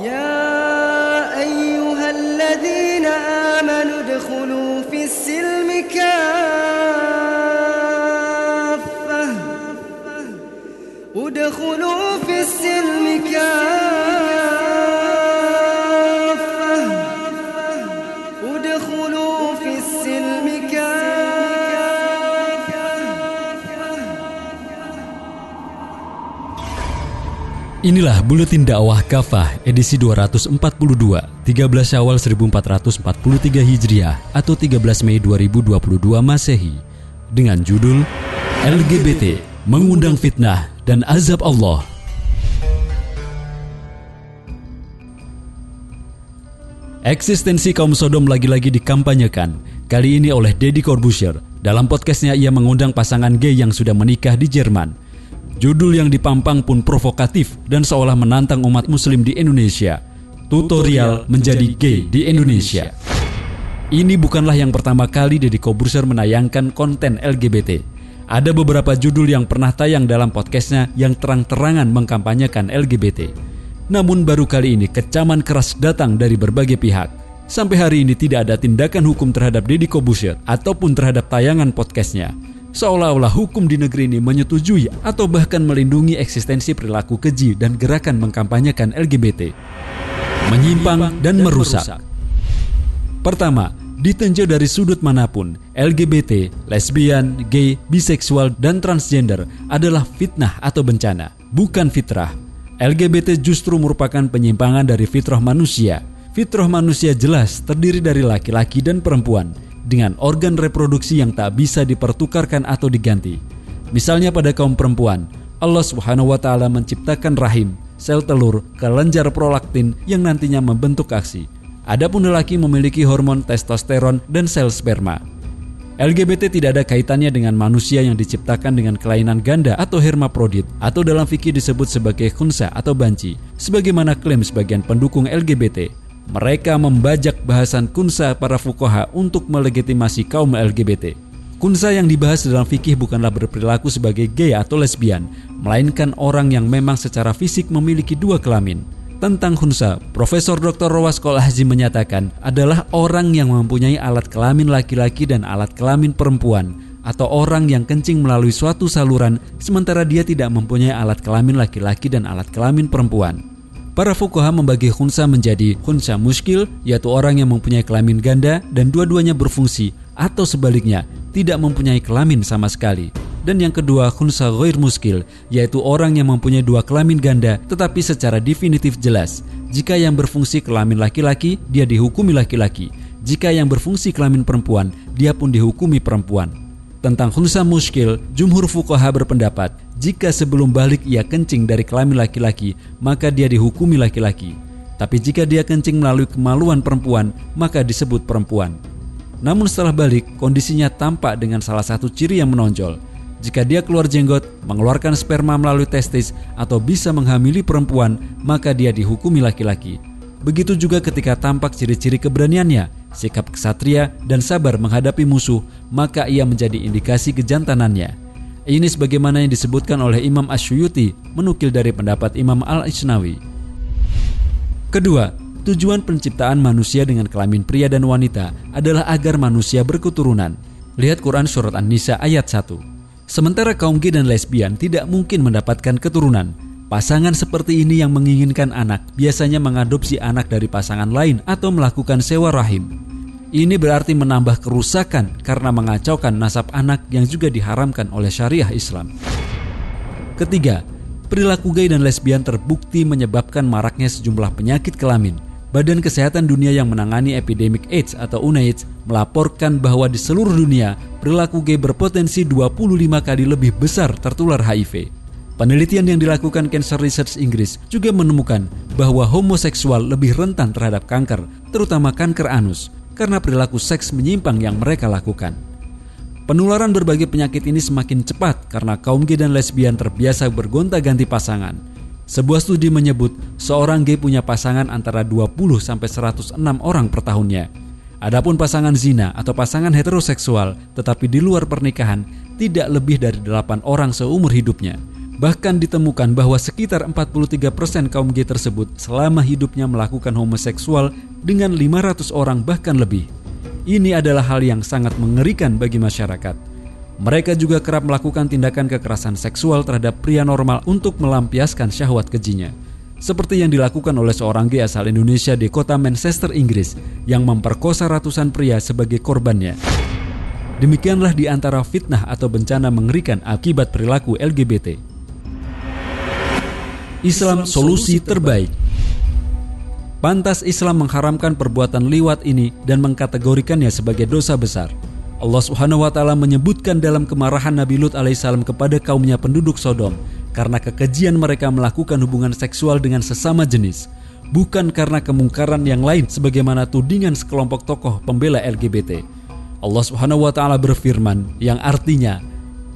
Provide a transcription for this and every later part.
يا أيها الذين آمنوا ادخلوا في السلم كافة. ادخلوا في السلم Inilah Buletin Dakwah Kafah edisi 242, 13 Syawal 1443 Hijriah atau 13 Mei 2022 Masehi dengan judul LGBT mengundang fitnah dan azab Allah. Eksistensi kaum Sodom lagi-lagi dikampanyekan, kali ini oleh Deddy Corbuzier. Dalam podcastnya ia mengundang pasangan gay yang sudah menikah di Jerman. Judul yang dipampang pun provokatif dan seolah menantang umat muslim di Indonesia. Tutorial menjadi gay di Indonesia. Ini bukanlah yang pertama kali Deddy Corbuzier menayangkan konten LGBT. Ada beberapa judul yang pernah tayang dalam podcastnya yang terang-terangan mengkampanyekan LGBT. Namun baru kali ini kecaman keras datang dari berbagai pihak. Sampai hari ini tidak ada tindakan hukum terhadap Deddy Kobusier ataupun terhadap tayangan podcastnya. Seolah-olah hukum di negeri ini menyetujui atau bahkan melindungi eksistensi perilaku keji dan gerakan mengkampanyekan LGBT. Menyimpang dan merusak. Pertama, ditinjau dari sudut mana pun, LGBT, lesbian, gay, biseksual, dan transgender adalah fitnah atau bencana, bukan fitrah. LGBT justru merupakan penyimpangan dari fitrah manusia. Fitrah manusia jelas terdiri dari laki-laki dan perempuan dengan organ reproduksi yang tak bisa dipertukarkan atau diganti. Misalnya pada kaum perempuan, Allah Subhanahu wa taala menciptakan rahim, sel telur, kelenjar prolaktin yang nantinya membentuk aksi. Adapun lelaki memiliki hormon testosteron dan sel sperma. LGBT tidak ada kaitannya dengan manusia yang diciptakan dengan kelainan ganda atau hermaprodit atau dalam fikih disebut sebagai khunsa atau banci sebagaimana klaim sebagian pendukung LGBT. Mereka membajak bahasan kunsa para fukoha untuk melegitimasi kaum LGBT. Kunsa yang dibahas dalam fikih bukanlah berperilaku sebagai gay atau lesbian, melainkan orang yang memang secara fisik memiliki dua kelamin tentang Hunsa, Profesor Dr. Rowas Kolahzi menyatakan adalah orang yang mempunyai alat kelamin laki-laki dan alat kelamin perempuan atau orang yang kencing melalui suatu saluran sementara dia tidak mempunyai alat kelamin laki-laki dan alat kelamin perempuan. Para fukoha membagi khunsa menjadi khunsa muskil, yaitu orang yang mempunyai kelamin ganda dan dua-duanya berfungsi, atau sebaliknya, tidak mempunyai kelamin sama sekali. Dan yang kedua, khunsa ghair muskil, yaitu orang yang mempunyai dua kelamin ganda tetapi secara definitif jelas. Jika yang berfungsi kelamin laki-laki, dia dihukumi laki-laki. Jika yang berfungsi kelamin perempuan, dia pun dihukumi perempuan. Tentang khunsa muskil, jumhur fuqaha berpendapat, jika sebelum balik ia kencing dari kelamin laki-laki, maka dia dihukumi laki-laki. Tapi jika dia kencing melalui kemaluan perempuan, maka disebut perempuan. Namun setelah balik, kondisinya tampak dengan salah satu ciri yang menonjol, jika dia keluar jenggot, mengeluarkan sperma melalui testis, atau bisa menghamili perempuan, maka dia dihukumi laki-laki. Begitu juga ketika tampak ciri-ciri keberaniannya, sikap kesatria, dan sabar menghadapi musuh, maka ia menjadi indikasi kejantanannya. Ini sebagaimana yang disebutkan oleh Imam Asyuyuti menukil dari pendapat Imam Al-Isnawi. Kedua, tujuan penciptaan manusia dengan kelamin pria dan wanita adalah agar manusia berketurunan. Lihat Quran Surat An-Nisa ayat 1. Sementara kaum gay dan lesbian tidak mungkin mendapatkan keturunan. Pasangan seperti ini yang menginginkan anak biasanya mengadopsi anak dari pasangan lain atau melakukan sewa rahim. Ini berarti menambah kerusakan karena mengacaukan nasab anak yang juga diharamkan oleh syariah Islam. Ketiga, perilaku gay dan lesbian terbukti menyebabkan maraknya sejumlah penyakit kelamin – Badan Kesehatan Dunia yang menangani epidemik AIDS atau UNAIDS melaporkan bahwa di seluruh dunia perilaku gay berpotensi 25 kali lebih besar tertular HIV. Penelitian yang dilakukan Cancer Research Inggris juga menemukan bahwa homoseksual lebih rentan terhadap kanker, terutama kanker anus, karena perilaku seks menyimpang yang mereka lakukan. Penularan berbagai penyakit ini semakin cepat karena kaum gay dan lesbian terbiasa bergonta-ganti pasangan – sebuah studi menyebut seorang gay punya pasangan antara 20 sampai 106 orang per tahunnya. Adapun pasangan zina atau pasangan heteroseksual tetapi di luar pernikahan tidak lebih dari 8 orang seumur hidupnya. Bahkan ditemukan bahwa sekitar 43% kaum gay tersebut selama hidupnya melakukan homoseksual dengan 500 orang bahkan lebih. Ini adalah hal yang sangat mengerikan bagi masyarakat. Mereka juga kerap melakukan tindakan kekerasan seksual terhadap pria normal untuk melampiaskan syahwat kejinya seperti yang dilakukan oleh seorang gay asal Indonesia di kota Manchester, Inggris, yang memperkosa ratusan pria sebagai korbannya. Demikianlah di antara fitnah atau bencana mengerikan akibat perilaku LGBT. Islam solusi terbaik. Pantas Islam mengharamkan perbuatan liwat ini dan mengkategorikannya sebagai dosa besar. Allah Subhanahu wa taala menyebutkan dalam kemarahan Nabi Lut alaihissalam kepada kaumnya penduduk Sodom karena kekejian mereka melakukan hubungan seksual dengan sesama jenis, bukan karena kemungkaran yang lain sebagaimana tudingan sekelompok tokoh pembela LGBT. Allah Subhanahu wa taala berfirman yang artinya,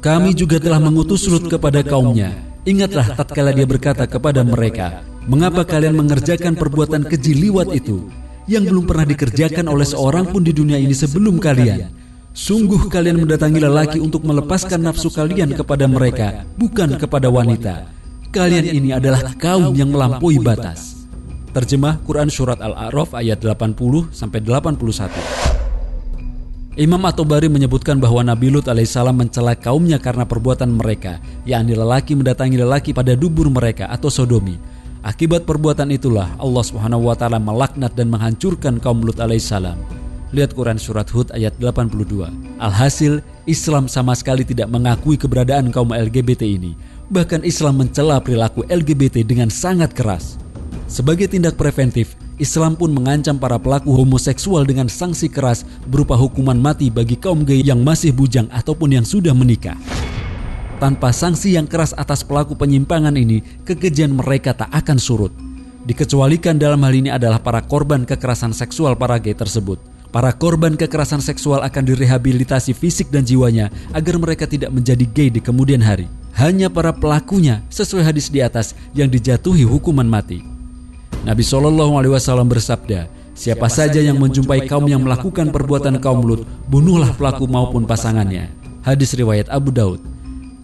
"Kami juga telah mengutus Lut kepada kaumnya. Ingatlah tatkala dia berkata kepada mereka, "Mengapa kalian mengerjakan perbuatan keji liwat itu yang belum pernah dikerjakan oleh seorang pun di dunia ini sebelum kalian?" Sungguh kalian mendatangi lelaki untuk melepaskan nafsu kalian kepada mereka, bukan kepada wanita. Kalian ini adalah kaum yang melampaui batas. Terjemah Quran Surat Al-A'raf ayat 80 sampai 81. Imam At-Tabari menyebutkan bahwa Nabi Lut alaihissalam mencela kaumnya karena perbuatan mereka, yakni lelaki mendatangi lelaki pada dubur mereka atau sodomi. Akibat perbuatan itulah Allah Subhanahu wa taala melaknat dan menghancurkan kaum Lut alaihissalam. Lihat Quran Surat Hud ayat 82. Alhasil, Islam sama sekali tidak mengakui keberadaan kaum LGBT ini. Bahkan Islam mencela perilaku LGBT dengan sangat keras. Sebagai tindak preventif, Islam pun mengancam para pelaku homoseksual dengan sanksi keras berupa hukuman mati bagi kaum gay yang masih bujang ataupun yang sudah menikah. Tanpa sanksi yang keras atas pelaku penyimpangan ini, kekejian mereka tak akan surut. Dikecualikan dalam hal ini adalah para korban kekerasan seksual para gay tersebut. Para korban kekerasan seksual akan direhabilitasi fisik dan jiwanya agar mereka tidak menjadi gay di kemudian hari. Hanya para pelakunya sesuai hadis di atas yang dijatuhi hukuman mati. Nabi Shallallahu Alaihi Wasallam bersabda, Siapa saja yang menjumpai kaum yang melakukan perbuatan kaum Lut, bunuhlah pelaku maupun pasangannya. Hadis riwayat Abu Daud.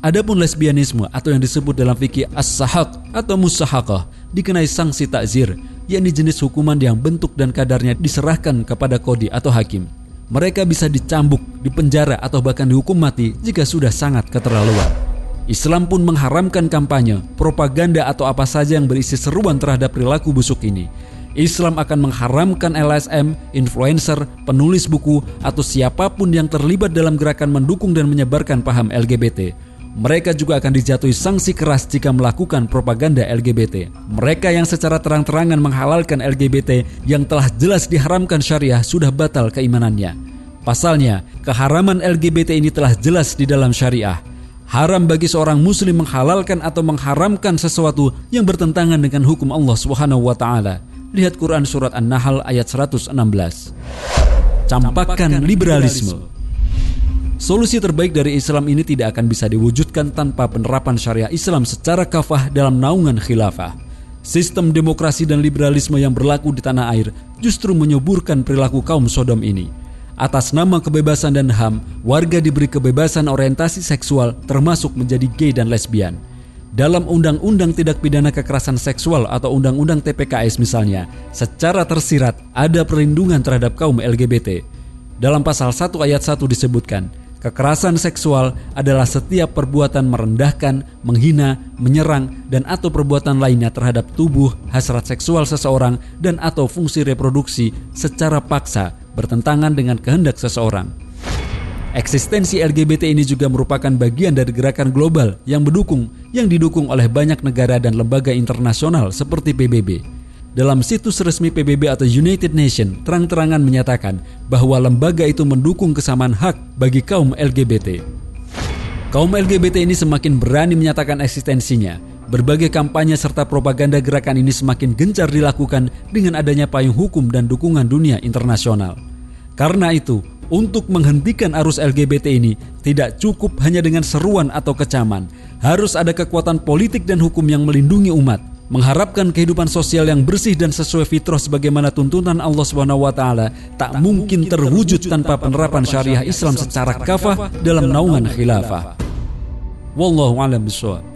Adapun lesbianisme atau yang disebut dalam fikih as-sahaq atau musahakah dikenai sanksi takzir yakni jenis hukuman yang bentuk dan kadarnya diserahkan kepada kodi atau hakim. Mereka bisa dicambuk, dipenjara, atau bahkan dihukum mati jika sudah sangat keterlaluan. Islam pun mengharamkan kampanye, propaganda, atau apa saja yang berisi seruan terhadap perilaku busuk ini. Islam akan mengharamkan LSM, influencer, penulis buku, atau siapa pun yang terlibat dalam gerakan mendukung dan menyebarkan paham LGBT mereka juga akan dijatuhi sanksi keras jika melakukan propaganda LGBT. Mereka yang secara terang-terangan menghalalkan LGBT yang telah jelas diharamkan syariah sudah batal keimanannya. Pasalnya, keharaman LGBT ini telah jelas di dalam syariah. Haram bagi seorang muslim menghalalkan atau mengharamkan sesuatu yang bertentangan dengan hukum Allah Subhanahu wa taala. Lihat Quran surat An-Nahl ayat 116. Campakkan liberalisme. Solusi terbaik dari Islam ini tidak akan bisa diwujudkan tanpa penerapan syariah Islam secara kafah dalam naungan khilafah. Sistem demokrasi dan liberalisme yang berlaku di tanah air justru menyuburkan perilaku kaum Sodom ini. Atas nama kebebasan dan HAM, warga diberi kebebasan orientasi seksual termasuk menjadi gay dan lesbian. Dalam Undang-Undang Tidak Pidana Kekerasan Seksual atau Undang-Undang TPKS misalnya, secara tersirat ada perlindungan terhadap kaum LGBT. Dalam pasal 1 ayat 1 disebutkan, Kekerasan seksual adalah setiap perbuatan merendahkan, menghina, menyerang, dan atau perbuatan lainnya terhadap tubuh, hasrat seksual seseorang, dan atau fungsi reproduksi secara paksa bertentangan dengan kehendak seseorang. Eksistensi LGBT ini juga merupakan bagian dari gerakan global yang mendukung yang didukung oleh banyak negara dan lembaga internasional seperti PBB. Dalam situs resmi PBB atau United Nation terang-terangan menyatakan bahwa lembaga itu mendukung kesamaan hak bagi kaum LGBT. Kaum LGBT ini semakin berani menyatakan eksistensinya. Berbagai kampanye serta propaganda gerakan ini semakin gencar dilakukan dengan adanya payung hukum dan dukungan dunia internasional. Karena itu, untuk menghentikan arus LGBT ini tidak cukup hanya dengan seruan atau kecaman. Harus ada kekuatan politik dan hukum yang melindungi umat mengharapkan kehidupan sosial yang bersih dan sesuai fitrah sebagaimana tuntunan Allah Subhanahu wa taala tak mungkin terwujud tanpa penerapan syariah Islam secara kafah dalam naungan khilafah. Wallahu a'lam bishawab.